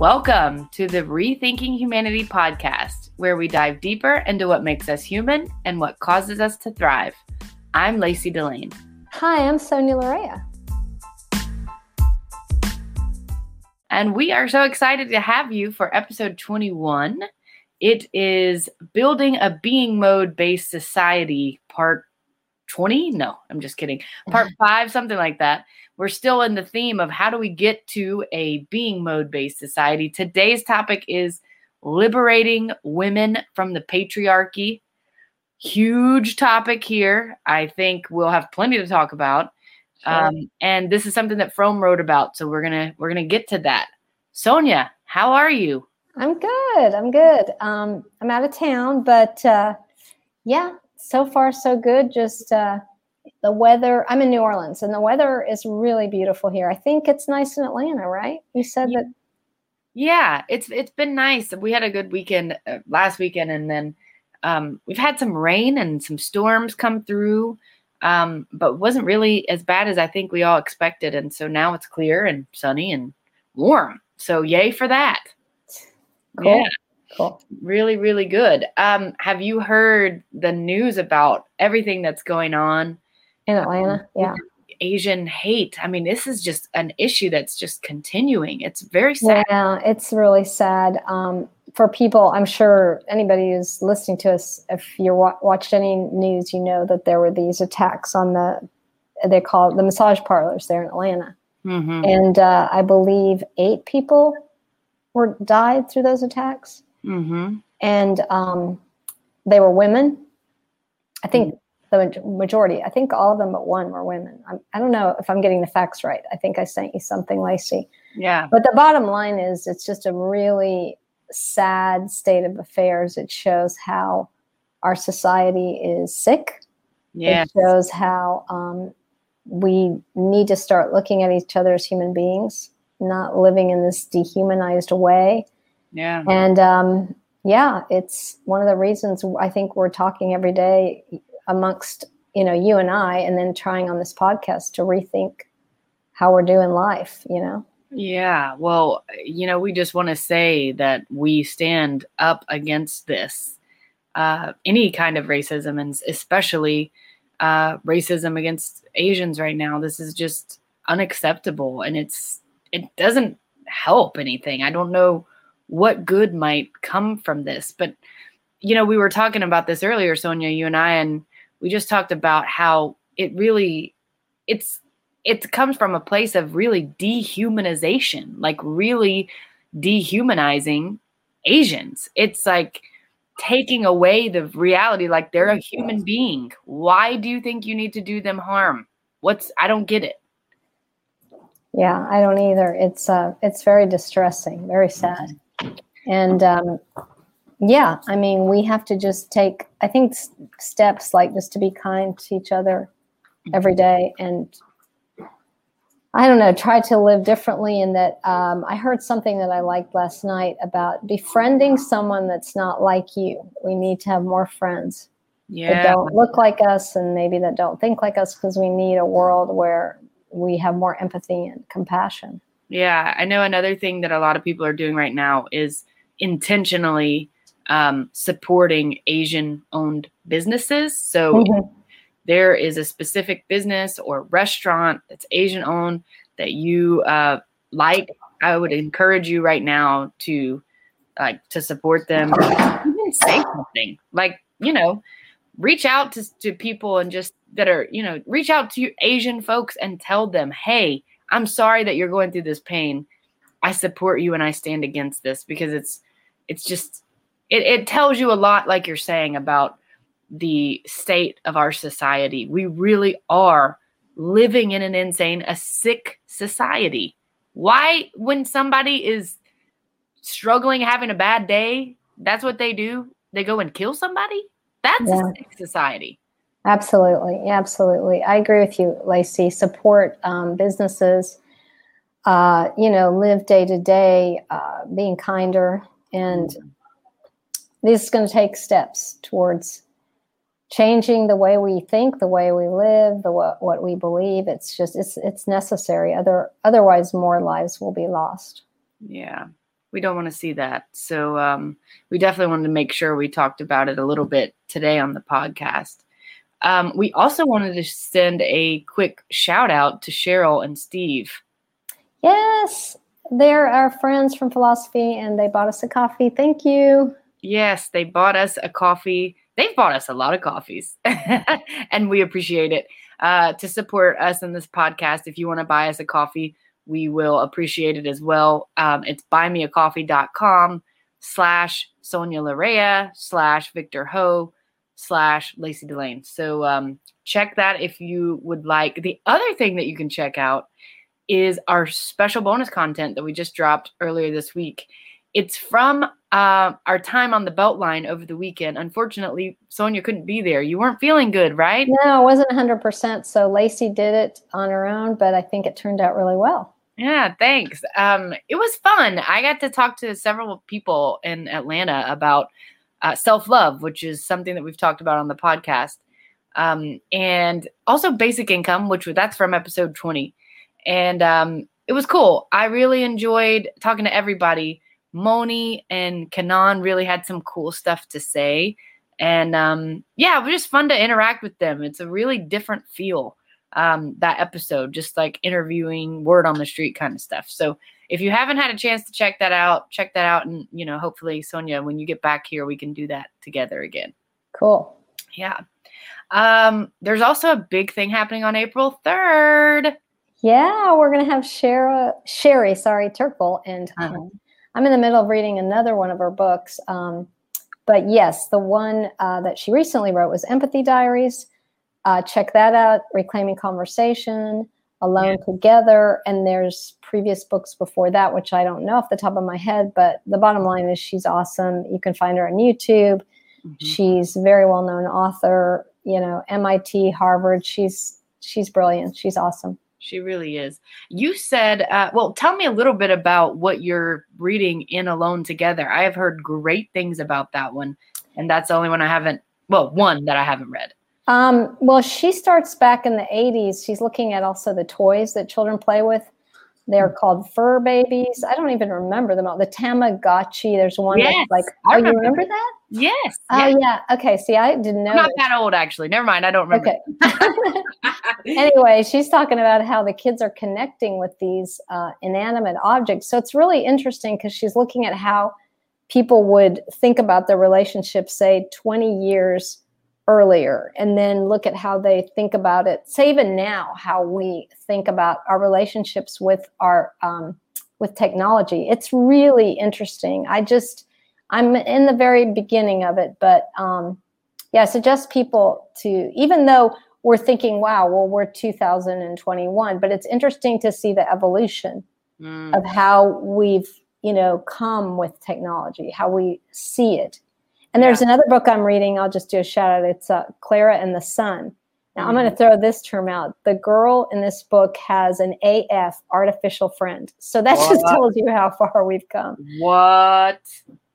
Welcome to the Rethinking Humanity podcast, where we dive deeper into what makes us human and what causes us to thrive. I'm Lacey Delane. Hi, I'm Sonia Lorea. And we are so excited to have you for episode 21. It is Building a Being Mode Based Society, part 20? No, I'm just kidding. Part five, something like that. We're still in the theme of how do we get to a being mode based society. Today's topic is liberating women from the patriarchy. Huge topic here. I think we'll have plenty to talk about. Sure. Um, and this is something that Fromm wrote about, so we're gonna we're gonna get to that. Sonia, how are you? I'm good. I'm good. Um, I'm out of town, but uh, yeah, so far so good. Just uh, the weather. I'm in New Orleans, and the weather is really beautiful here. I think it's nice in Atlanta, right? You said that. Yeah, it's it's been nice. We had a good weekend uh, last weekend, and then um, we've had some rain and some storms come through, um, but wasn't really as bad as I think we all expected. And so now it's clear and sunny and warm. So yay for that. Cool. Yeah. Cool. Really, really good. Um, have you heard the news about everything that's going on in Atlanta? Yeah. Asian hate. I mean, this is just an issue that's just continuing. It's very sad. Yeah, it's really sad. Um, for people, I'm sure anybody who's listening to us, if you wa- watched any news, you know that there were these attacks on the, they call it the massage parlors there in Atlanta. Mm-hmm. And uh, I believe eight people were died through those attacks. Mm-hmm. And um, they were women. I think mm-hmm. the majority, I think all of them but one were women. I'm, I do not know if I'm getting the facts right. I think I sent you something, Lacey. Yeah. But the bottom line is it's just a really sad state of affairs. It shows how our society is sick. Yeah. It shows how um, we need to start looking at each other as human beings, not living in this dehumanized way. Yeah. And um, yeah, it's one of the reasons I think we're talking every day amongst, you know, you and I, and then trying on this podcast to rethink how we're doing life, you know? Yeah. Well, you know, we just want to say that we stand up against this, uh, any kind of racism, and especially uh, racism against Asians right now. This is just unacceptable, and it's it doesn't help anything. I don't know what good might come from this. But, you know, we were talking about this earlier, Sonia, you and I, and we just talked about how it really, it's, it comes from a place of really dehumanization, like really dehumanizing Asians. It's like taking away the reality, like they're a human being. Why do you think you need to do them harm? What's, I don't get it. Yeah, I don't either. It's uh, it's very distressing, very sad. And um, yeah, I mean, we have to just take, I think, steps like just to be kind to each other every day and I don't know, try to live differently. In that, um, I heard something that I liked last night about befriending someone that's not like you. We need to have more friends yeah. that don't look like us and maybe that don't think like us because we need a world where we have more empathy and compassion. Yeah, I know another thing that a lot of people are doing right now is intentionally um, supporting Asian owned businesses. So mm-hmm. there is a specific business or restaurant that's Asian owned that you uh, like, I would encourage you right now to like to support them. Even say something like you know, reach out to to people and just that are you know reach out to Asian folks and tell them, hey, I'm sorry that you're going through this pain. I support you and I stand against this because it's it's just it, it tells you a lot, like you're saying, about the state of our society. We really are living in an insane, a sick society. Why, when somebody is struggling, having a bad day, that's what they do? They go and kill somebody? That's yeah. a sick society. Absolutely, absolutely. I agree with you, Lacey. Support um, businesses. Uh, you know, live day to day, uh, being kinder, and this is going to take steps towards changing the way we think, the way we live, the what, what we believe. It's just it's it's necessary. Other otherwise, more lives will be lost. Yeah, we don't want to see that. So um, we definitely wanted to make sure we talked about it a little bit today on the podcast. Um, we also wanted to send a quick shout out to Cheryl and Steve. Yes, they're our friends from philosophy and they bought us a coffee. Thank you. Yes, they bought us a coffee. They've bought us a lot of coffees and we appreciate it. Uh, to support us in this podcast, if you want to buy us a coffee, we will appreciate it as well. Um, it's buymeacoffee.com slash Sonia Larea slash Victor Ho slash Lacey Delane. So um, check that if you would like. The other thing that you can check out is our special bonus content that we just dropped earlier this week. It's from uh, our time on the Beltline over the weekend. Unfortunately, Sonia couldn't be there. You weren't feeling good, right? No, it wasn't 100%. So Lacey did it on her own, but I think it turned out really well. Yeah, thanks. Um, it was fun. I got to talk to several people in Atlanta about uh, self love, which is something that we've talked about on the podcast, um, and also basic income, which that's from episode 20. And um, it was cool. I really enjoyed talking to everybody. Moni and Kanan really had some cool stuff to say. And um, yeah, it was just fun to interact with them. It's a really different feel um, that episode, just like interviewing word on the street kind of stuff. So if you haven't had a chance to check that out, check that out. And, you know, hopefully, Sonia, when you get back here, we can do that together again. Cool. Yeah. Um, there's also a big thing happening on April 3rd. Yeah, we're going to have Shara, Sherry, sorry, Turkle. And uh-huh. um, I'm in the middle of reading another one of her books. Um, but yes, the one uh, that she recently wrote was Empathy Diaries. Uh, check that out Reclaiming Conversation, Alone yeah. Together. And there's previous books before that, which I don't know off the top of my head. But the bottom line is she's awesome. You can find her on YouTube. Mm-hmm. She's a very well known author, you know, MIT, Harvard. She's she's brilliant. She's awesome. She really is. You said, uh, well, tell me a little bit about what you're reading in Alone Together. I have heard great things about that one, and that's the only one I haven't, well, one that I haven't read. Um, well, she starts back in the 80s. She's looking at also the toys that children play with. They're hmm. called fur babies. I don't even remember them all. The Tamagotchi. There's one yes, that's like, oh, you remember that? Yes. Oh, yeah. yeah. Okay. See, I didn't know. I'm not that old, actually. Never mind. I don't remember. Okay. anyway, she's talking about how the kids are connecting with these uh, inanimate objects. So it's really interesting because she's looking at how people would think about their relationship, say, 20 years earlier and then look at how they think about it. Say even now how we think about our relationships with our um, with technology. It's really interesting. I just i'm in the very beginning of it but um, yeah i suggest people to even though we're thinking wow well we're 2021 but it's interesting to see the evolution mm. of how we've you know come with technology how we see it and there's yeah. another book I'm reading. I'll just do a shout out. It's uh, Klara and the Sun. Now, mm-hmm. I'm going to throw this term out. The girl in this book has an AF artificial friend. So that what? just tells you how far we've come. What?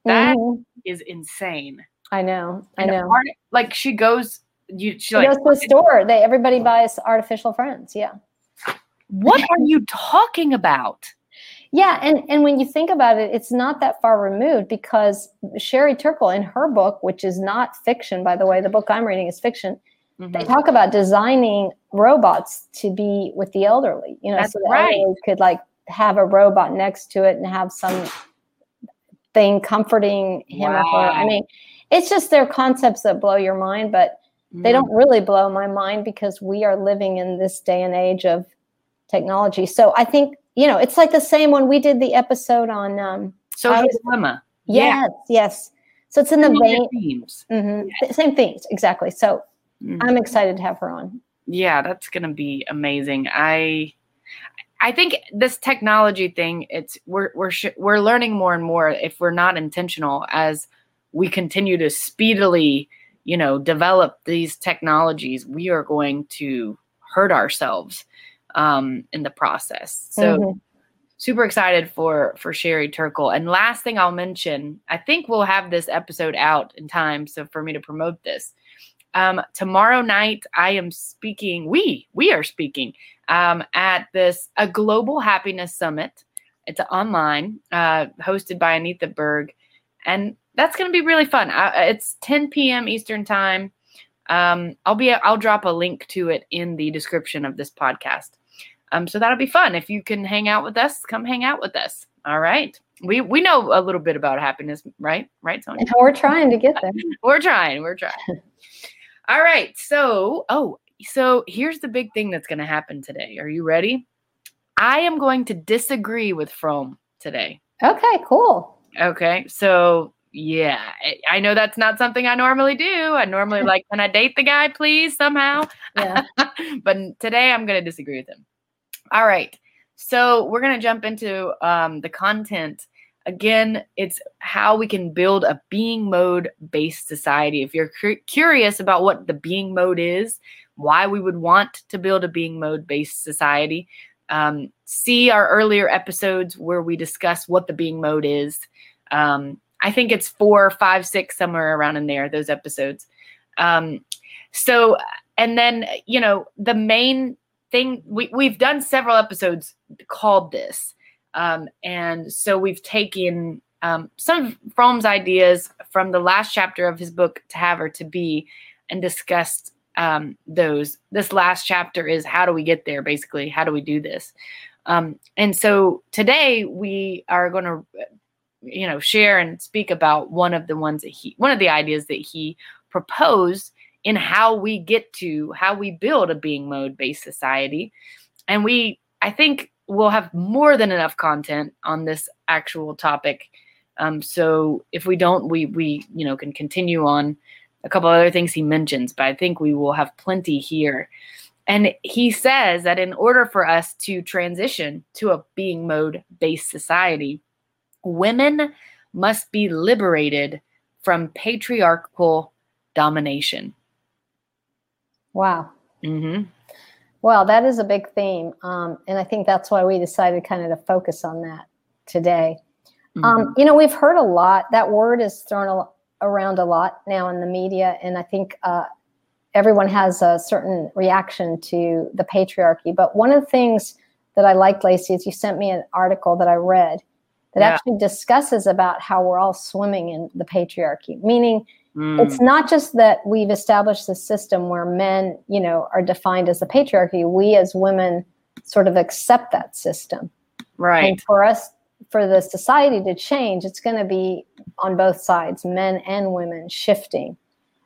That mm-hmm. is insane. I know. I know. Art, like she goes, you she, she like, goes to the store. They everybody buys artificial friends. Yeah. What are you talking about? Yeah, and, and when you think about it, it's not that far removed because Sherry Turkle in her book, which is not fiction, by the way, the book I'm reading is fiction. Mm-hmm. They talk about designing robots to be with the elderly, you know, That's so the right. elderly could like have a robot next to it and have some thing comforting him wow. or her. I mean, it's just their concepts that blow your mind, but mm-hmm. they don't really blow my mind because we are living in this day and age of technology. So I think you know, it's like the same when we did the episode on um, social dilemma. Yes, yeah. yes. So it's in the vein. Themes. Mm-hmm, yes. Same themes, exactly. So mm-hmm. I'm excited to have her on. Yeah, that's gonna be amazing. I I think this technology thing, it's we're we're sh- we're learning more and more if we're not intentional as we continue to speedily, you know, develop these technologies, we are going to hurt ourselves um, in the process. So mm-hmm. super excited for for Sherry Turkle. And last thing I'll mention, I think we'll have this episode out in time so for me to promote this. Um, tomorrow night I am speaking. We we are speaking um, at this a global happiness summit It's online, uh, hosted by Anita Berg, and that's going to be really fun. I, it's 10 p.m. Eastern time. Um, I'll be I'll drop a link to it in the description of this podcast. Um, so that'll be fun. If you can hang out with us, come hang out with us. All right. We we know a little bit about happiness, right? Right, Sonia? We're trying to get there. we're trying. We're trying. All right. So, oh, so here's the big thing that's going to happen today. Are you ready? I am going to disagree with Fromm today. Okay, cool. Okay. So, yeah, I know that's not something I normally do. I normally like, can I date the guy, please, somehow? Yeah. but today I'm going to disagree with him. All right. So, we're going to jump into um, the content. Again, it's how we can build a being mode based society. If you're cu- curious about what the being mode is, why we would want to build a being mode based society, um, see our earlier episodes where we discuss what the being mode is. Um, I think it's four, five, six, somewhere around in there, those episodes. Um, so, and then, you know, the main thing we, we've done several episodes called this. Um, and so we've taken um, some of Fromm's ideas from the last chapter of his book, To Have or To Be, and discussed um, those. This last chapter is how do we get there, basically? How do we do this? Um, and so today we are going to, you know, share and speak about one of the ones that he, one of the ideas that he proposed in how we get to how we build a being mode based society. And we, I think, we'll have more than enough content on this actual topic. Um, so if we don't, we we you know can continue on a couple other things he mentions, but I think we will have plenty here. And he says that in order for us to transition to a being mode based society, women must be liberated from patriarchal domination. Wow. Mm-hmm. Well, that is a big theme. Um, and I think that's why we decided kind of to focus on that today. Mm-hmm. Um, you know, we've heard a lot. That word is thrown a, around a lot now in the media, and I think uh, everyone has a certain reaction to the patriarchy. But one of the things that I liked, Lacey, is you sent me an article that I read that yeah. actually discusses about how we're all swimming in the patriarchy, meaning mm. it's not just that we've established a system where men, you know, are defined as the patriarchy. We as women sort of accept that system. Right. And for us for the society to change, it's going to be on both sides, men and women shifting.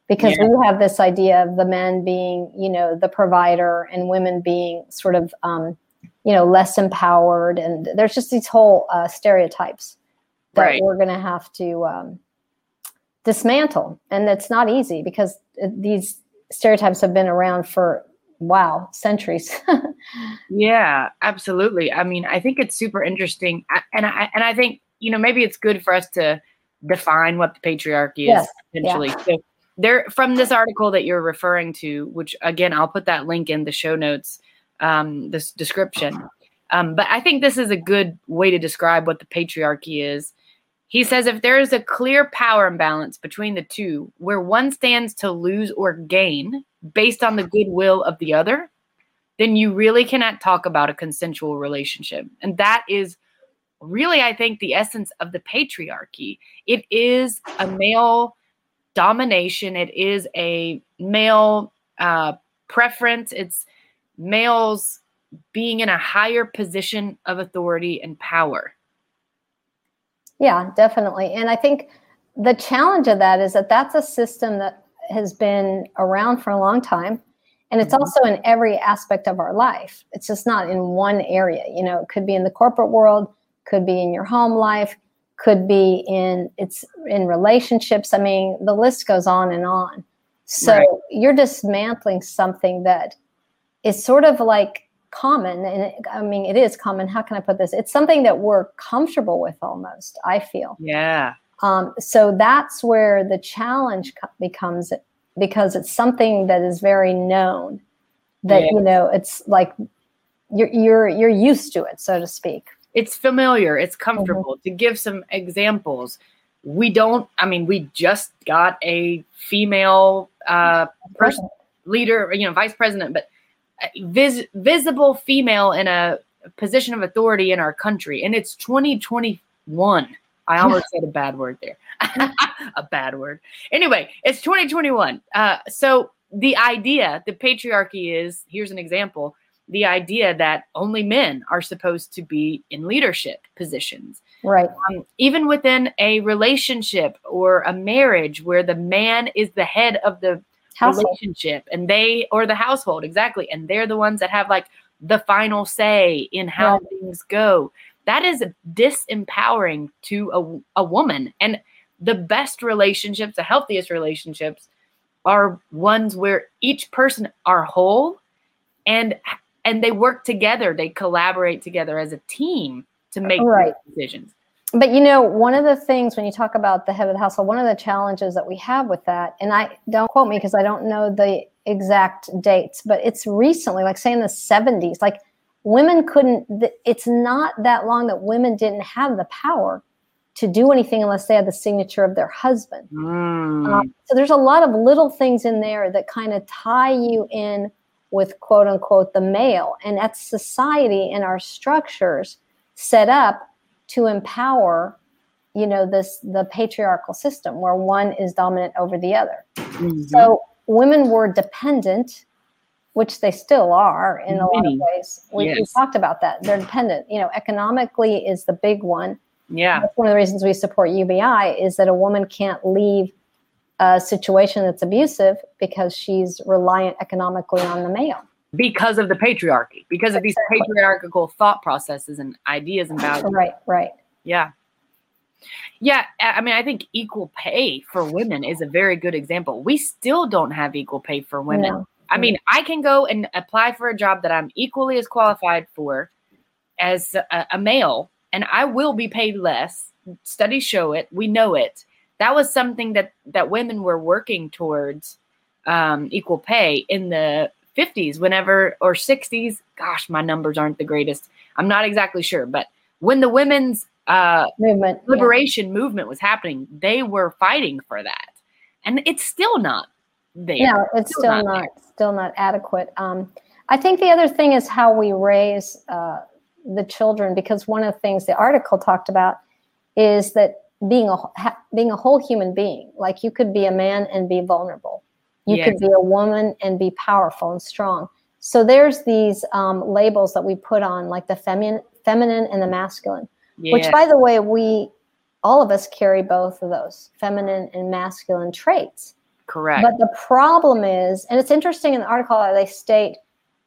Because yeah. we have this idea of the men being, you know, the provider and women being sort of, um, you know, less empowered. And there's just these whole uh, stereotypes that right. we're going to have to um, dismantle. And it's not easy because these stereotypes have been around for wow centuries yeah absolutely i mean i think it's super interesting and i and i think you know maybe it's good for us to define what the patriarchy yes. is essentially yeah. so there from this article that you're referring to which again i'll put that link in the show notes um this description um but i think this is a good way to describe what the patriarchy is he says if there is a clear power imbalance between the two, where one stands to lose or gain based on the goodwill of the other, then you really cannot talk about a consensual relationship. And that is really, I think, the essence of the patriarchy. It is a male domination, it is a male uh, preference, it's males being in a higher position of authority and power. Yeah, definitely. And I think the challenge of that is that that's a system that has been around for a long time. And it's mm-hmm. also in every aspect of our life. It's just not in one area. You know, it could be in the corporate world, could be in your home life, could be in it's in relationships. I mean, the list goes on and on. So right. you're dismantling something that is sort of like common and it, i mean it is common how can i put this? It's something that we're comfortable with almost i feel. Yeah. Um, so that's where the challenge becomes because it's something that is very known that you know it's like you're you're you're used to it so to speak. It's familiar it's comfortable. Mm-hmm. to give some examples we don't i mean we just got a female uh person leader you know vice president but vis- visible female in a position of authority in our country, and it's 2021. I almost said a bad word there. a bad word. Anyway, it's 2021. Uh, so the idea, the patriarchy is here's an example the idea that only men are supposed to be in leadership positions. Right. Um, even within a relationship or a marriage where the man is the head of the household. relationship and they, or the household, exactly. And they're the ones that have like the final say in how right. things go. That is disempowering to a, a woman. And the best relationships, the healthiest relationships, are ones where each person are whole and and they work together they collaborate together as a team to make right. decisions but you know one of the things when you talk about the head of the household one of the challenges that we have with that and i don't quote me because i don't know the exact dates but it's recently like say in the 70s like women couldn't it's not that long that women didn't have the power to do anything unless they had the signature of their husband mm. um, so there's a lot of little things in there that kind of tie you in with quote unquote the male. And that's society and our structures set up to empower, you know, this the patriarchal system where one is dominant over the other. Mm-hmm. So women were dependent, which they still are in a lot of ways. We, yes. we talked about that. They're dependent. You know, economically is the big one. Yeah. That's one of the reasons we support UBI is that a woman can't leave a situation that's abusive because she's reliant economically on the male. Because of the patriarchy, because of these patriarchal thought processes and ideas and values. Right, right. Yeah. Yeah, I mean, I think equal pay for women is a very good example. We still don't have equal pay for women. No. I mean, I can go and apply for a job that I'm equally as qualified for as a, a male, and I will be paid less. Studies show it. We know it that was something that that women were working towards um, equal pay in the 50s whenever or 60s gosh my numbers aren't the greatest i'm not exactly sure but when the women's uh, movement liberation yeah. movement was happening they were fighting for that and it's still not there no it's still, still not, not still not adequate um, i think the other thing is how we raise uh, the children because one of the things the article talked about is that being a being a whole human being. Like you could be a man and be vulnerable. You yes. could be a woman and be powerful and strong. So there's these um, labels that we put on, like the feminine, feminine and the masculine. Yes. Which, by the way, we all of us carry both of those feminine and masculine traits. Correct. But the problem is, and it's interesting in the article that they state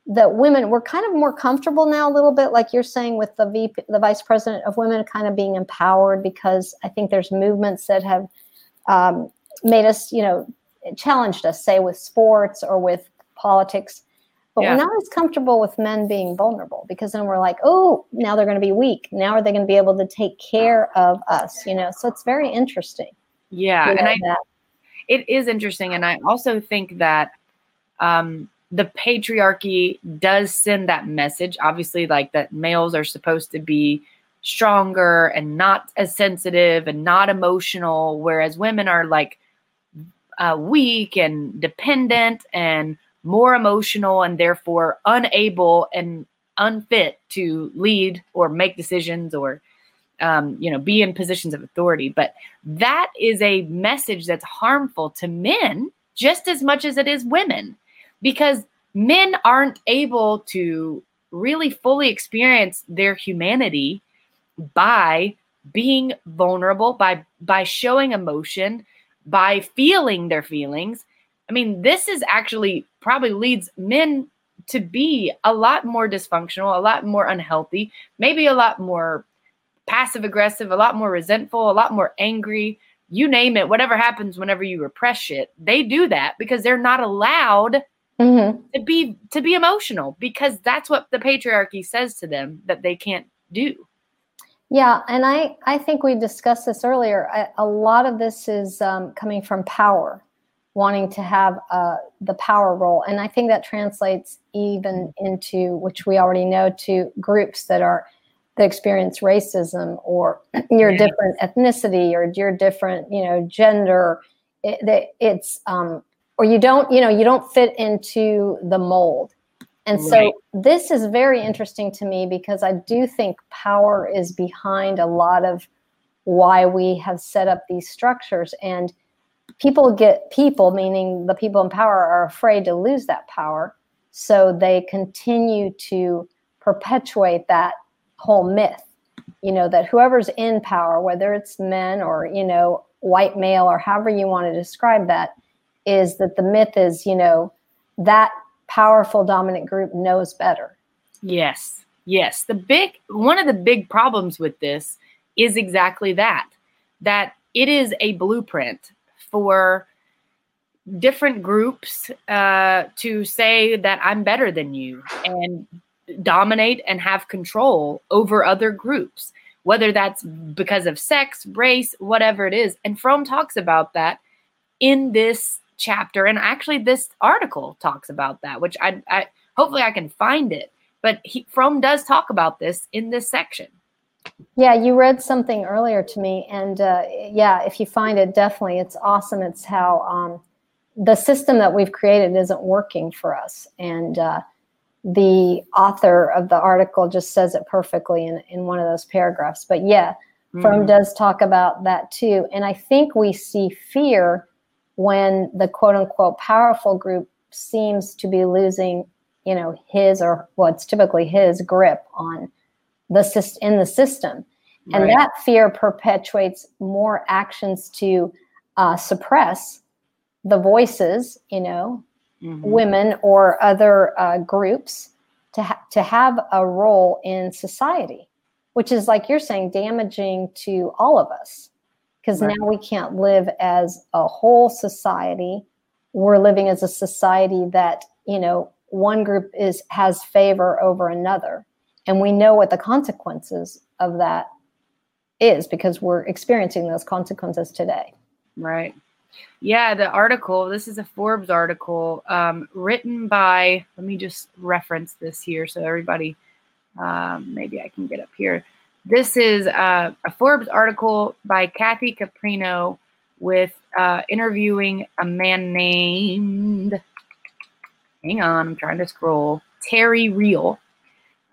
that women we're kind of more comfortable now a little bit like you're saying with the VP, the vice president of women kind of being empowered because i think there's movements that have um, made us you know challenged us say with sports or with politics but yeah. we're not as comfortable with men being vulnerable because then we're like oh now they're going to be weak now are they going to be able to take care of us you know so it's very interesting yeah and i that. it is interesting and i also think that um, the patriarchy does send that message obviously like that males are supposed to be stronger and not as sensitive and not emotional whereas women are like uh, weak and dependent and more emotional and therefore unable and unfit to lead or make decisions or um, you know be in positions of authority. But that is a message that's harmful to men just as much as it is women because men aren't able to really fully experience their humanity by being vulnerable by by showing emotion by feeling their feelings. I mean this is actually probably leads men to be a lot more dysfunctional a lot more unhealthy maybe a lot more passive aggressive a lot more resentful a lot more angry you name it whatever happens whenever you repress shit they do that because they're not allowed mm-hmm. to be to be emotional because that's what the patriarchy says to them that they can't do yeah and i i think we discussed this earlier. I, a lot of this is um, coming from power wanting to have uh, the power role. And i think that translates even into which we already know to groups that are that experience racism or your different ethnicity or your different you know gender. It, it's um, or you don't you know you don't fit into the mold And so this is very interesting to me because I do think power is behind a lot of why we have set up these structures. And people get people, meaning the people in power, are afraid to lose that power. So they continue to perpetuate that whole myth, you know, that whoever's in power, whether it's men or, you know, white male or however you want to describe that, is that the myth is, you know, that powerful dominant group knows better. Yes. Yes. The big one of the big problems with this is exactly that. That it is a blueprint for different groups uh, to say that I'm better than you and dominate and have control over other groups, whether that's because of sex, race, whatever it is. And Fromm talks about that in this chapter, and actually this article talks about that, which I, I hopefully I can find it. But he, Fromm does talk about this in this section. Yeah, you read something earlier to me, and uh, yeah, if you find it, definitely, it's awesome. It's how um, the system that we've created isn't working for us, and uh, the author of the article just says it perfectly in in one of those paragraphs. But yeah, mm-hmm. Fromm does talk about that too, and I think we see fear when the quote unquote powerful group seems to be losing, you know, his or what's well, typically his grip on the system in the system, and right. that fear perpetuates more actions to uh, suppress the voices, you know, mm-hmm. women or other uh, groups to ha- to have a role in society, which is like you're saying, damaging to all of us because right. now we can't live as a whole society. We're living as a society that, you know, one group is has favor over another. And we know what the consequences of that is because we're experiencing those consequences today. Right. Yeah, the article, this is a Forbes article um, written by, let me just reference this here so everybody, um, maybe I can get up here. This is uh, a Forbes article by Kathy Caprino with uh, interviewing a man named, hang on, I'm trying to scroll, Terry Real.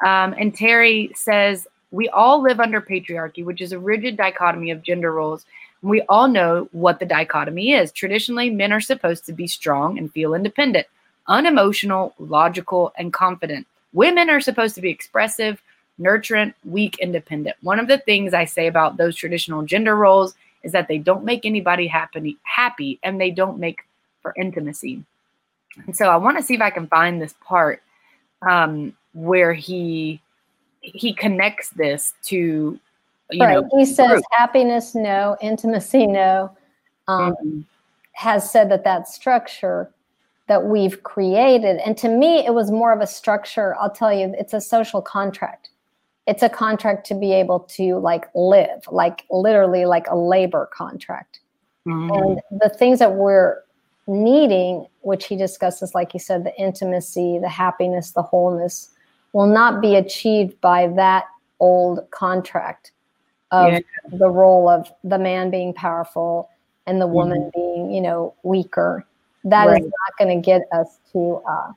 Um, and Terry says, We all live under patriarchy, which is a rigid dichotomy of gender roles. We all know what the dichotomy is. Traditionally, men are supposed to be strong and feel independent, unemotional, logical, and confident. Women are supposed to be expressive, nurturant, weak, independent. One of the things I say about those traditional gender roles is that they don't make anybody happy, happy and they don't make for intimacy. And so I want to see if I can find this part um, where he he connects this to you right. know he says group. happiness no intimacy no um, mm-hmm. has said that that structure that we've created and to me it was more of a structure i'll tell you it's a social contract it's a contract to be able to like live like literally like a labor contract mm-hmm. and the things that we're needing which he discusses like he said the intimacy the happiness the wholeness will not be achieved by that old contract of yeah. the role of the man being powerful and the woman mm-hmm. being you know weaker That right. is not going to get us to uh,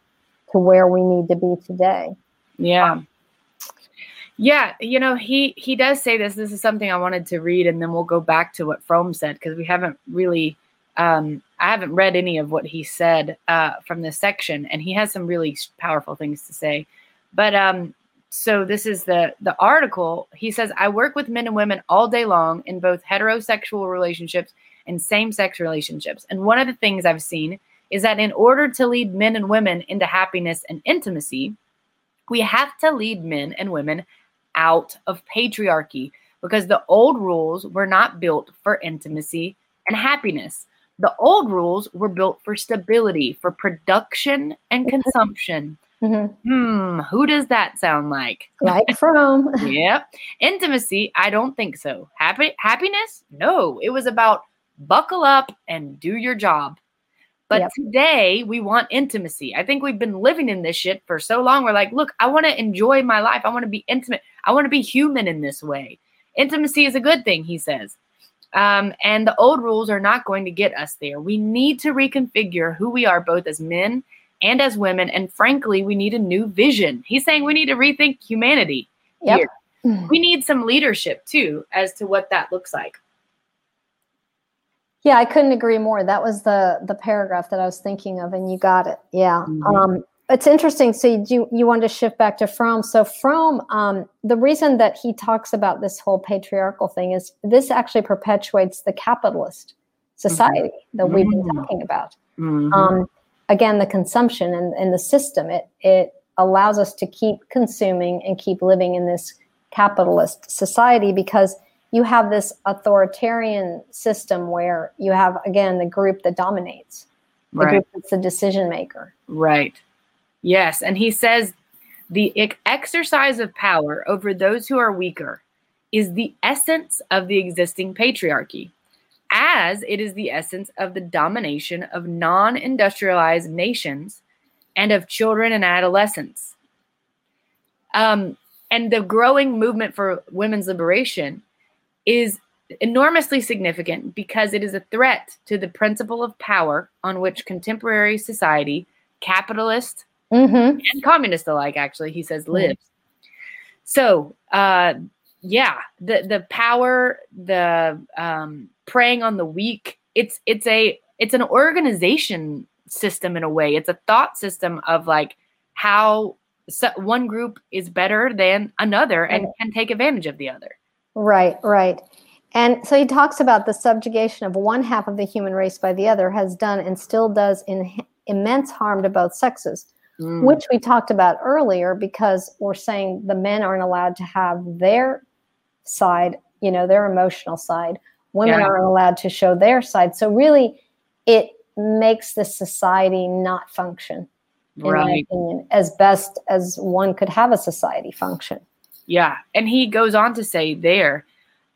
to where we need to be today yeah yeah, you know, he he does say this. This is something I wanted to read, and then we'll go back to what Fromm said because we haven't really, um, I haven't read any of what he said uh, from this section, and he has some really powerful things to say. But um, so this is the the article. He says, "I work with men and women all day long in both heterosexual relationships and same sex relationships, and one of the things I've seen is that in order to lead men and women into happiness and intimacy." We have to lead men and women out of patriarchy because the old rules were not built for intimacy and happiness. The old rules were built for stability, for production and mm-hmm. consumption. Mm-hmm. Hmm, who does that sound like? Like Fromm. yep. Intimacy, I don't think so. Happy happiness? No. It was about buckle up and do your job. But yep. today we want intimacy. I think we've been living in this shit for so long. We're like, look, I want to enjoy my life. I want to be intimate. I want to be human in this way. Intimacy is a good thing, he says. Um, and the old rules are not going to get us there. We need to reconfigure who we are both as men and as women. And frankly, we need a new vision. He's saying we need to rethink humanity. Yep. Here. We need some leadership too as to what that looks like. Yeah, I couldn't agree more. That was the the paragraph that I was thinking of, and you got it. Yeah. Mhm. Um, it's interesting. So you you, wanted to shift back to Fromm. So Fromm, um, the reason that he talks about this whole patriarchal thing is this actually perpetuates the capitalist society that we've been Mhm. talking about. Mhm. Um, again, the consumption and, and the system it it allows us to keep consuming and keep living in this capitalist society because you have this authoritarian system where you have again the group that dominates the right. group that's the decision maker Right. Yes. And he says the exercise of power over those who are weaker is the essence of the existing patriarchy, as it is the essence of the domination of non industrialized nations and of children and adolescents. Um, and the growing movement for women's liberation is enormously significant because it is a threat to the principle of power on which contemporary society, capitalist mm-hmm. and communist alike, actually, he says, lives. So, uh, yeah, the the power, the um, preying on the weak. It's it's a it's an organization system in a way. It's a thought system of like how so one group is better than another and can take advantage of the other. right right and so he talks about the subjugation of one half of the human race by the other has done and still does in, immense harm to both sexes Mm. which we talked about earlier because we're saying the men aren't allowed to have their side, you know, their emotional side. Women Yeah. aren't allowed to show their side. So really it makes the society not function, in my right. opinion, as best as one could have a society function. Yeah. And he goes on to say there,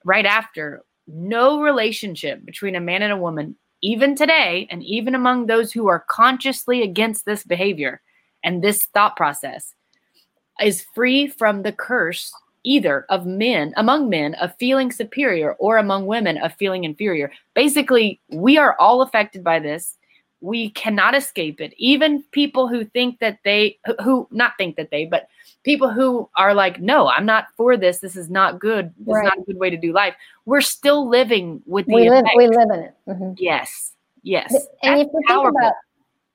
right after, no relationship between a man and a woman, even today, and even among those who are consciously against this behavior and this thought process, is free from the curse either of men, among men, of feeling superior or among women of feeling inferior. Basically, we are all affected by this. We cannot escape it. Even people who think that they, who- not think that they, but people who are like, no, I'm not for this. This is not good. This Right. is not a good way to do life. We're still living with the We live, effect. we live in it. Mhm. Yes. Yes. and That's if you think about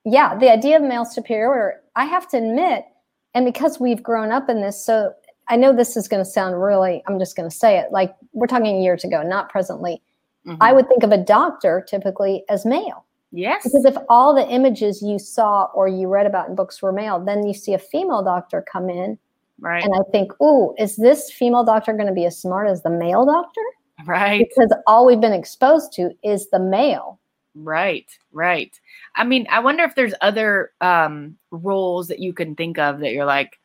yeah the idea of male superiority i have to admit and because we've grown up in this so i know this is going to sound really i'm just going to say it like we're talking years ago not presently Mhm. i would think of a doctor typically as male yes. because if all the images you saw or you read about in books were male then you see a female doctor come in right. and i think ooh is this female doctor going to be as smart as the male doctor right. because all we've been exposed to is the male Right, right. I mean, I wonder if there's other um, roles that you can think of that you're like,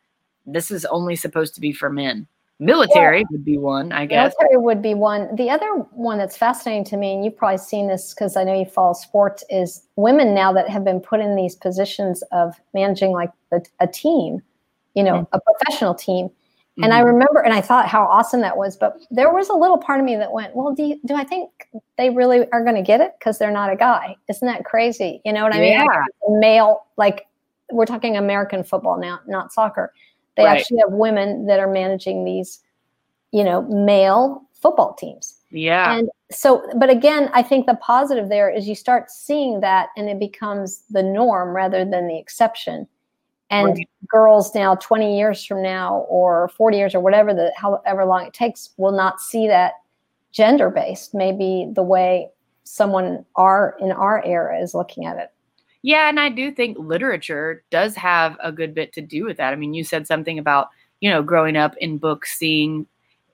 this is only supposed to be for men. Military would be one, I guess. Military would be one. The other one that's fascinating to me, and you've probably seen this because I know you follow sports, is women now that have been put in these positions of managing like a, a team, you know, a professional team. And I Mhm. remember, and I thought how awesome that was. But there was a little part of me that went, "Well, do you, do I think they really are going to get it because they're not a guy? Isn't that crazy? You know what I mean? Yeah. Like, male, like we're talking American football now, not soccer. They Right. actually have women that are managing these, you know, male football teams. yeah, And so, but again, I think the positive there is you start seeing that and it becomes the norm rather than the exception. And Right. girls now, 20 years from now or 40 years or whatever, the however long it takes, will not see that gender based, maybe the way someone our in our era is looking at it. yeah. And I do think literature does have a good bit to do with that. I mean, you said something about, you know, growing up in books, seeing,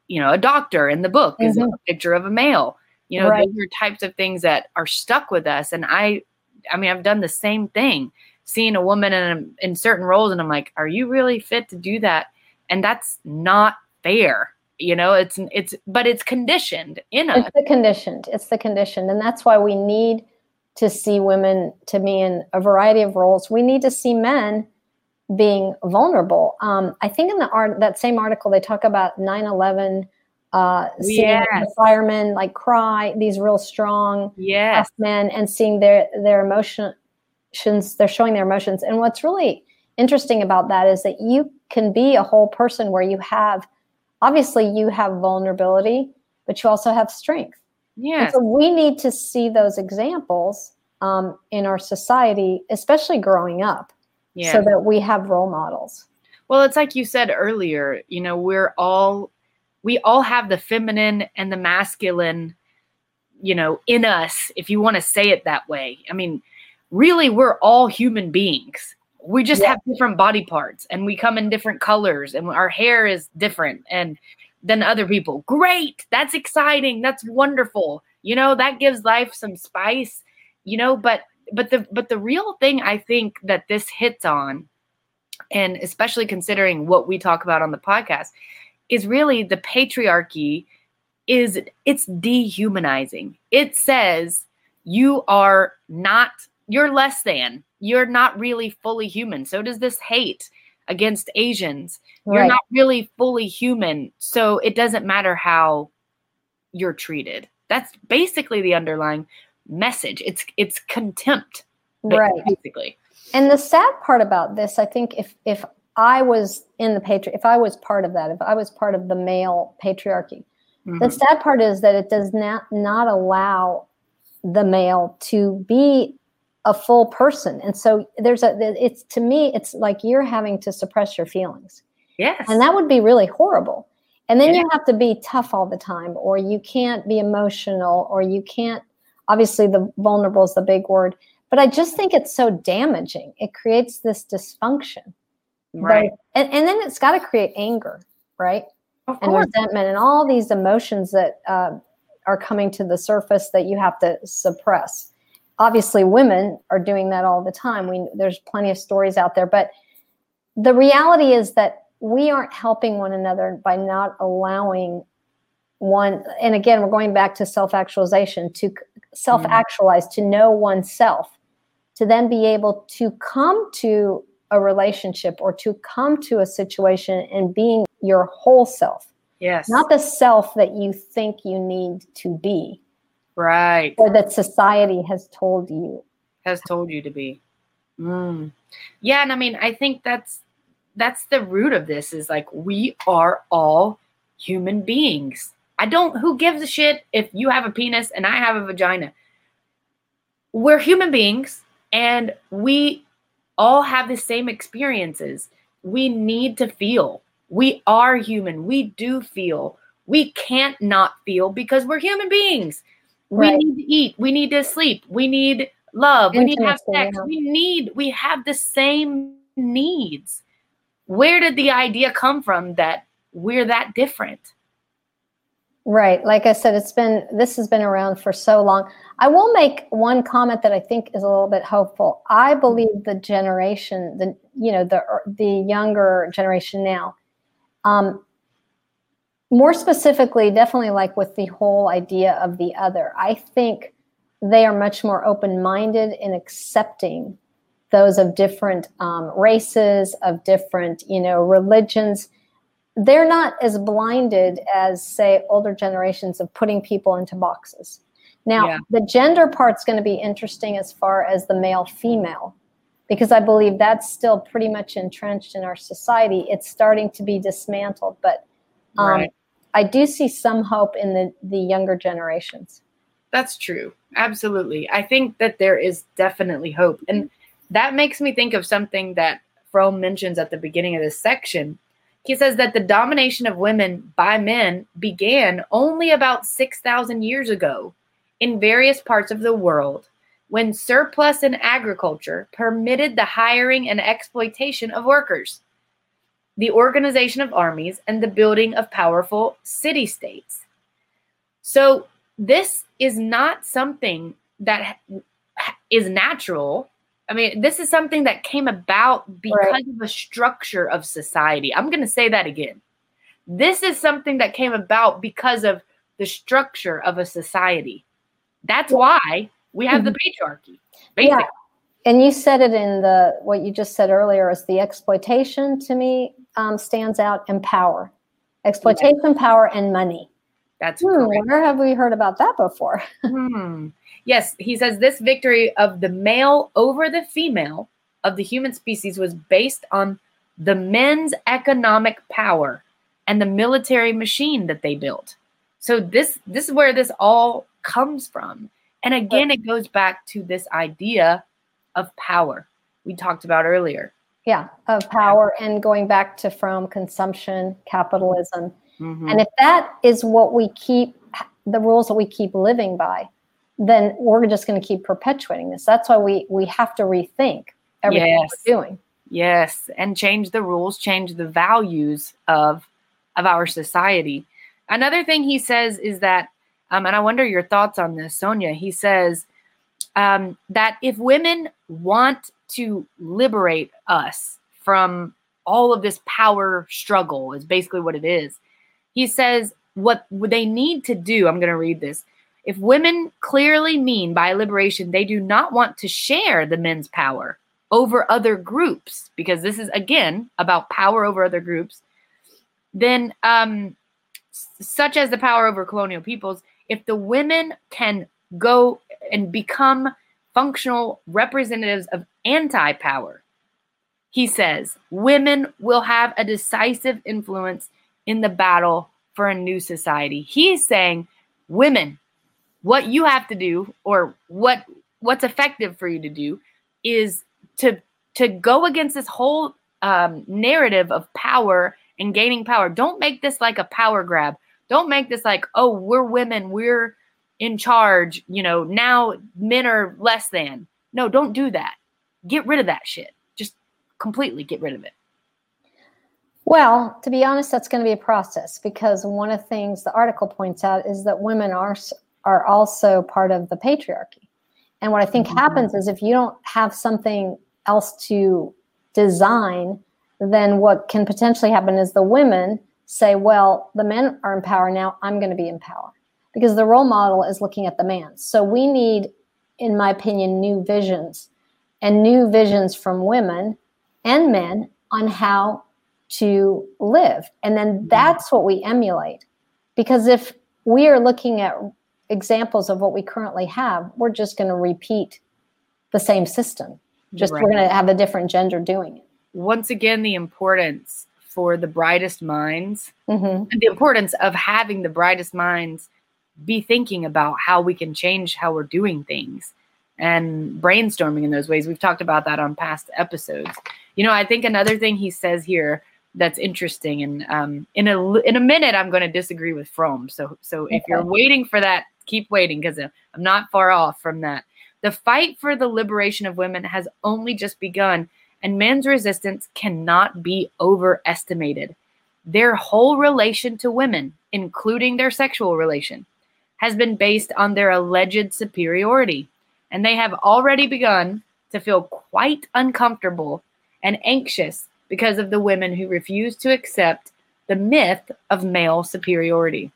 you know, a doctor in the book is a mm-hmm. picture of a male. You know, Right. those are types of things that are stuck with us. And I, I mean, I've done the same thing, seeing a woman in in certain roles, and I'm like, are you really fit to do that? And that's not fair. You know, it's it's, but it's conditioned in us. It's the conditioned. It's the conditioned. And that's why we need to see women to be in a variety of roles. We need to see men being vulnerable. Um, I think in the art that same article they talk about 9-11, uh, seeing the Yes. firemen like cry, these real strong Yes. men and seeing their their emotion emotions they're showing their emotions. And what's really interesting about that is that you can be a whole person where you have obviously you have vulnerability but you also have strength. Yeah so we need to see those examples um, in our society especially growing up yeah. so that we have role models. Well it's like you said earlier you know we're all we all have the feminine and the masculine you know in us if you want to say it that way. I mean really we're all human beings. We just yeah. have different body parts and we come in different colors and our hair is different and than other people. Great! That's exciting. That's wonderful. You know that gives life some spice you know but but the but the real thing i think that this hits on and especially considering what we talk about on the podcast is really the patriarchy is it's dehumanizing. It says you are not you're less than. You're not really fully human. So does this hate against Asians. Right. You're not really fully human. So it doesn't matter how you're treated. That's basically the underlying message. It's it's contempt. Right. Basically. And the sad part about this, I think if if I was in the patri if I was part of that, if I was part of the male patriarchy, mm-hmm. the sad part is that it does not not allow the male to be a full person. And so there's a it's to me it's like you're having to suppress your feelings. Yes. And that would be really horrible. And then yeah. you have to be tough all the time or you can't be emotional or you can't obviously the vulnerable is the big word but i just think it's so damaging. It creates this dysfunction. Right. But, and, and then it's got to create anger right? And resentment and all these emotions that uh, are coming to the surface that you have to suppress obviously women are doing that all the time. We there's plenty of stories out there but the reality is that we aren't helping one another by not allowing one and again we're going back to self-actualization to self-actualize to know oneself to then be able to come to a relationship or to come to a situation and being your whole self. Yes. Not the self that you think you need to be right. or that society has told you. Has told you to be. Mm. yeah and i mean i think that's that's the root of this is like we are all human beings. I don't who gives a shit if you have a penis and i have a vagina? We're human beings and we all have the same experiences. We need to feel. We are human. We do feel. We can't not feel because we're human beings Right. We need to eat. We need to sleep. We need love. Intimacy, we need to have sex. Yeah. We need, we have the same needs. Where did the idea come from that we're that different? Right. Like I said, it's been, this has been around for so long. I will make one comment that I think is a little bit hopeful. I believe the generation, the, you know, the, the younger generation now, um, more specifically, definitely like with the whole idea of the other, I think they are much more open minded in accepting those of different um, races, of different, you know, religions. They're not as blinded as, say, older generations of putting people into boxes. Now, yeah. the gender part's going to be interesting as far as the male female, because I believe that's still pretty much entrenched in our society. It's starting to be dismantled, but um, right. I do see some hope in the, the younger generations. That's true. Absolutely. I think that there is definitely hope. And that makes me think of something that Fromm mentions at the beginning of this section. He says that the domination of women by men began only about 6,000 years ago in various parts of the world when surplus in agriculture permitted the hiring and exploitation of workers the organization of armies, and the building of powerful city states. So, this is not something that is natural. I mean, this is something that came about because right. of a structure of society. I'm going to say that again. This is something that came about because of the structure of a society. That's why we have the mm-hmm. patriarchy. Basically. Yeah and you said it in the what you just said earlier is the exploitation to me um, stands out and power exploitation yeah. power and money That's hmm, where have we heard about that before? hmm. Yes, he says this victory of the male over the female of the human species was based on the men's economic power and the military machine that they built. So this this is where this all comes from. And again, it goes back to this idea of power we talked about earlier. Yeah, of power and going back to Fromm consumption, capitalism. Mm-hmm. And if that is what we keep, the rules that we keep living by, then we're just going to keep perpetuating this. That's why we we have to rethink everything yes. we're doing. Yes, and change the rules, change the values of of our society. Another thing he says is that, um, and I wonder your thoughts on this, Sonia. He says um, that if women want to liberate us from all of this power struggle, is basically what it is. He says what they need to do. I'm going to read this. If women clearly mean by liberation, they do not want to share the men's power over other groups, because this is again about power over other groups, then, um, such as the power over colonial peoples, if the women can go and become functional representatives of anti power, he says women will have a decisive influence in the battle for a new society. He's saying, women, what you have to do, or what what's effective for you to do, is to to go against this whole um, narrative of power and gaining power. Don't make this like a power grab. Don't make this like, oh, we're women, we're in charge, you know, now men are less than. No, don't do that. Get rid of that shit. Just completely get rid of it. Well, to be honest, that's going to be a process because one of the things the article points out is that women are are also part of the patriarchy. And what I think mm-hmm. happens is if you don't have something else to design then what can potentially happen is the women say, well, the men are in power now, I'm going to be in power. Because the role model is looking at the man. So we need, in my opinion, new visions and new visions from women and men on how to live. And then mm-hmm. that's what we emulate. Because if we are looking at examples of what we currently have, we're just going to repeat the same system. Just right. we're going to have a different gender doing it once again the importance for the brightest minds mm-hmm. and the importance of having the brightest minds be thinking about how we can change how we're doing things and brainstorming in those ways. We've talked about that on past episodes. You know, I think another thing he says here that's interesting, and um, in a in a minute, I'm going to disagree with Fromm. So, so if you're waiting for that, keep waiting because I'm not far off from that. The fight for the liberation of women has only just begun and men's resistance cannot be overestimated. Their whole relation to women, including their sexual relation, has been based on their alleged superiority, and they have already begun to feel quite uncomfortable and anxious because of the women who refuse to accept the myth of male superiority.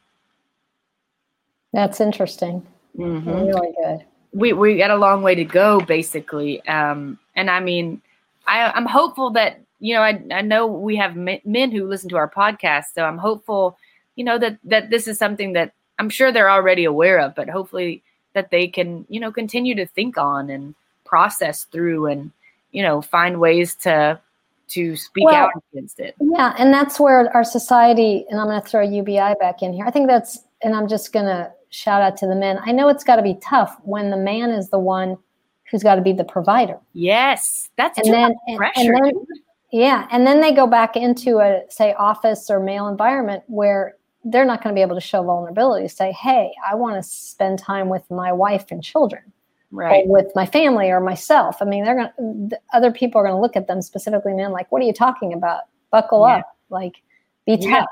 That's interesting. Mm-hmm. Really good. We we got a long way to go, basically. Um, and I mean, I, I'm hopeful that you know I, I know we have men who listen to our podcast, so I'm hopeful you know that that this is something that I'm sure they're already aware of, but hopefully that they can you know continue to think on and process through and you know find ways to to speak well, out against it. Yeah, and that's where our society and I'm going to throw UBI back in here. I think that's and I'm just going to shout out to the men. I know it's got to be tough when the man is the one who's got to be the provider. Yes, that's and then, pressure. And then, yeah, and then they go back into a say office or male environment where they're not going to be able to show vulnerability. Say, hey, I want to spend time with my wife and children, right? with my family or myself. I mean, they're going. to Other people are going to look at them specifically, men, like, what are you talking about? Buckle yeah. up, like, be tough.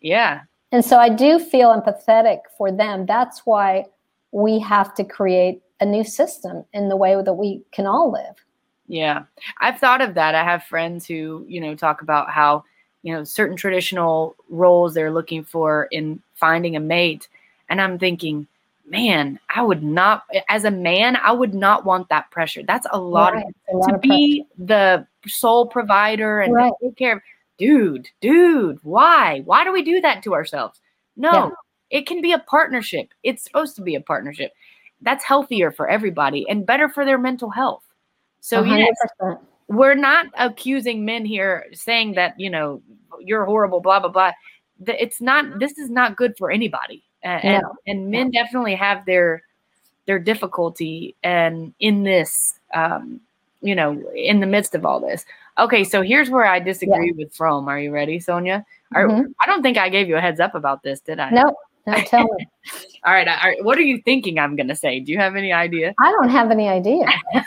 Yeah. yeah. And so I do feel empathetic for them. That's why we have to create a new system in the way that we can all live. Yeah. I've thought of that. I have friends who, you know, talk about how, you know, certain traditional roles they're looking for in finding a mate. And I'm thinking, man, I would not, as a man, I would not want that pressure. That's a lot right. of, a lot to of be the sole provider and right. take care of, dude, dude, why? Why do we do that to ourselves? No, yeah. It can be a partnership. It's supposed to be a partnership. That's healthier for everybody and better for their mental health. So, 100%. yes, we're not accusing men here saying that, you know, you're horrible, blah, blah, blah. It's not, this is not good for anybody. And, No. and men definitely have their, their difficulty and in this, um, you know, in the midst of all this. Okay, so here's where I disagree with Fromm Are you ready, Sonia? Are- Mhm. I don't think I gave you a heads up about this, did I? No, no, tell me. All right. All right. What are you thinking I'm going to say? Do you have any idea? I don't have any idea.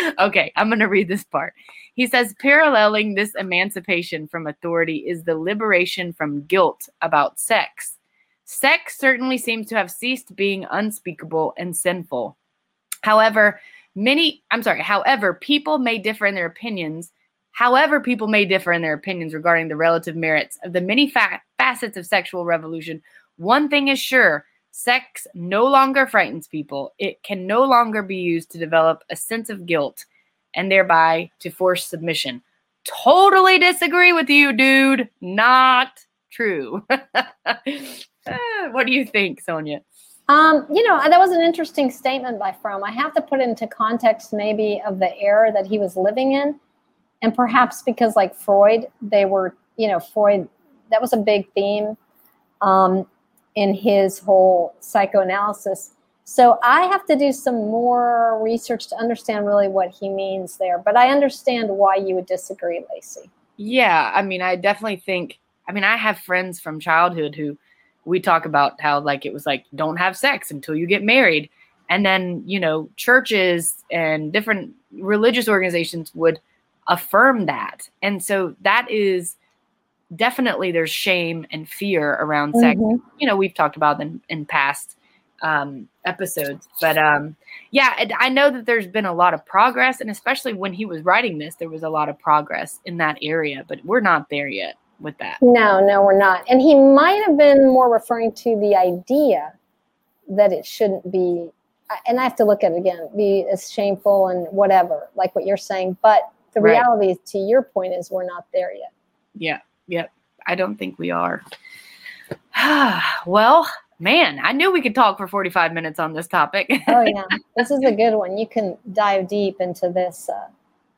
okay, I'm going to read this part. He says, paralleling this emancipation from authority is the liberation from guilt about sex. Sex certainly seems to have ceased being unspeakable and sinful. However, many, I'm sorry, however, people may differ in their opinions. However, people may differ in their opinions regarding the relative merits of the many fa- facets of sexual revolution. One thing is sure sex no longer frightens people. It can no longer be used to develop a sense of guilt and thereby to force submission. Totally disagree with you, dude. Not true. Ah, what do you think, Sonia? Um, you know, that was an interesting statement by Fromm. I have to put it into context maybe of the era that he was living in. And perhaps because like Freud, they were, you know, Freud, that was a big theme um, in his whole psychoanalysis. So I have to do some more research to understand really what he means there. But I understand why you would disagree, Lacey. Yeah, I mean, I definitely think. I mean, I have friends from childhood who we talk about how like it was like don't have sex until you get married, and then you know churches and different religious organizations would affirm that, and so that is definitely there's shame and fear around sex. Mhm. You know, we've talked about in in past um, episodes, but um, yeah, I know that there's been a lot of progress, and especially when he was writing this, there was a lot of progress in that area, but we're not there yet with that. No, no, we're not. And he might have been more referring to the idea that it shouldn't be, and I have to look at it again, be as shameful and whatever, like what you're saying. But the Right. reality, to your point, is we're not there yet. Yeah, yep. I don't think we are. well, man, I knew we could talk for 45 minutes on this topic. Oh yeah, this is a good one. You can dive deep into this, uh,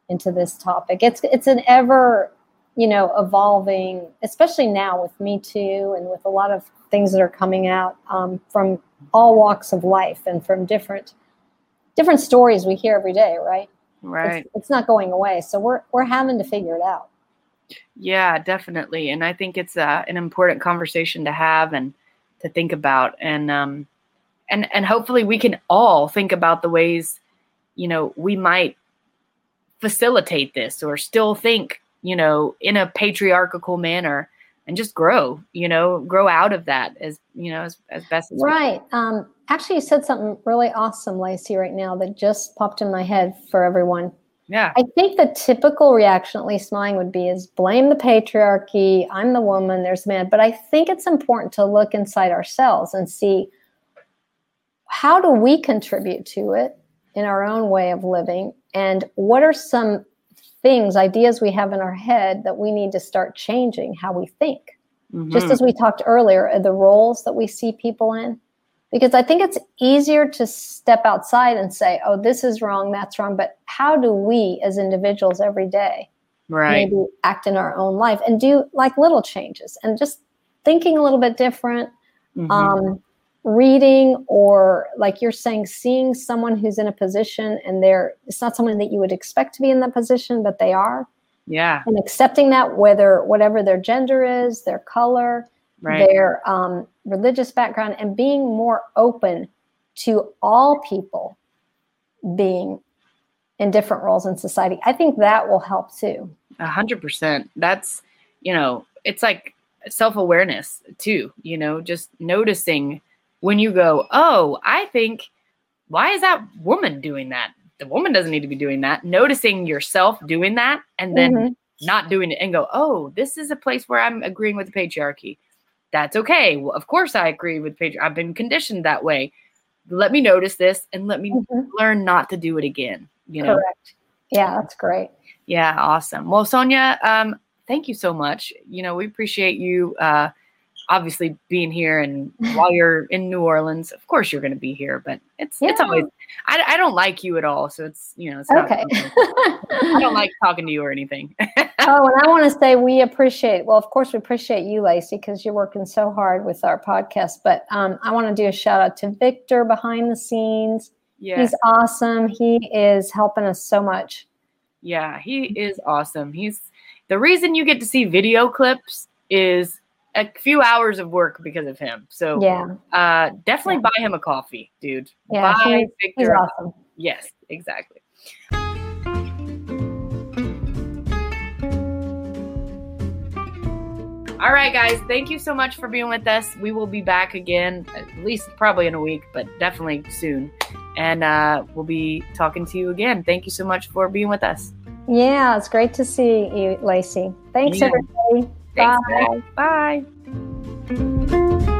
into this topic. It's it's an ever, you know, evolving, especially now with Me Too and with a lot of things that are coming out um, from all walks of life and from different different stories we hear every day. Right. right. It's, it's not going away. So we're we're having to figure it out. Yeah, definitely. And I think it's uh, an important conversation to have and to think about. And um, and and hopefully we can all think about the ways, you know, we might facilitate this or still think, you know, in a patriarchal manner and just grow, you know, grow out of that as you know, as, as best as. Right. Um, actually, you said something really awesome, Lacey, right now that just popped in my head for everyone. Yeah. I think the typical reaction, at least mine would be, is blame the patriarchy. I'm the woman, there's the man. But I think it's important to look inside ourselves and see how do we contribute to it in our own way of living? And what are some things, ideas we have in our head that we need to start changing how we think? Just Mhm. as we talked earlier, the roles that we see people in. Because I think it's easier to step outside and say, oh, this is wrong, that's wrong. But how do we as individuals every day right. maybe act in our own life and do like little changes and just thinking a little bit different? Mhm. Um, reading or like you're saying, seeing someone who's in a position and they're, it's not someone that you would expect to be in that position, but they are. yeah. And accepting that, whether whatever their gender is, their color, Right. their um, religious background and being more open to all people being in different roles in society. I think that will help too. A hundred percent. That's you know, it's like self awareness too. You know, just noticing when you go, oh, I think, why is that woman doing that? The woman doesn't need to be doing that. Noticing yourself doing that, and then Mhm. not doing it, and go, oh, this is a place where I'm agreeing with the patriarchy. That's okay. Well, of course I agree with patriarchy. I've been conditioned that way. Let me notice this and let me Mhm. learn not to do it again. You know. Correct. Yeah, that's great. Yeah, awesome. Well, Sonia, um, thank you so much. You know, we appreciate you uh, obviously being here and while you're in New Orleans, of course you're going to be here, but it's yeah. it's always I, I don't like you at all, so it's you know it's okay. I don't like talking to you or anything. oh, and I want to say we appreciate well, of course we appreciate you, Lacey, because you're working so hard with our podcast. But um, I want to do a shout out to Victor behind the scenes. Yeah, he's awesome. He is helping us so much. Yeah, he is awesome. He's the reason you get to see video clips is a few hours of work because of him. So yeah, uh, definitely yeah. buy him a coffee, dude. Yeah, buy he's, he's awesome. Yes, exactly. All right, guys. Thank you so much for being with us. We will be back again, at least probably in a week, but definitely soon. And uh, we'll be talking to you again. Thank you so much for being with us. Yeah, it's great to see you, Lacey. Thanks, yeah. everybody. Thanks, Bye. Bye. Bye.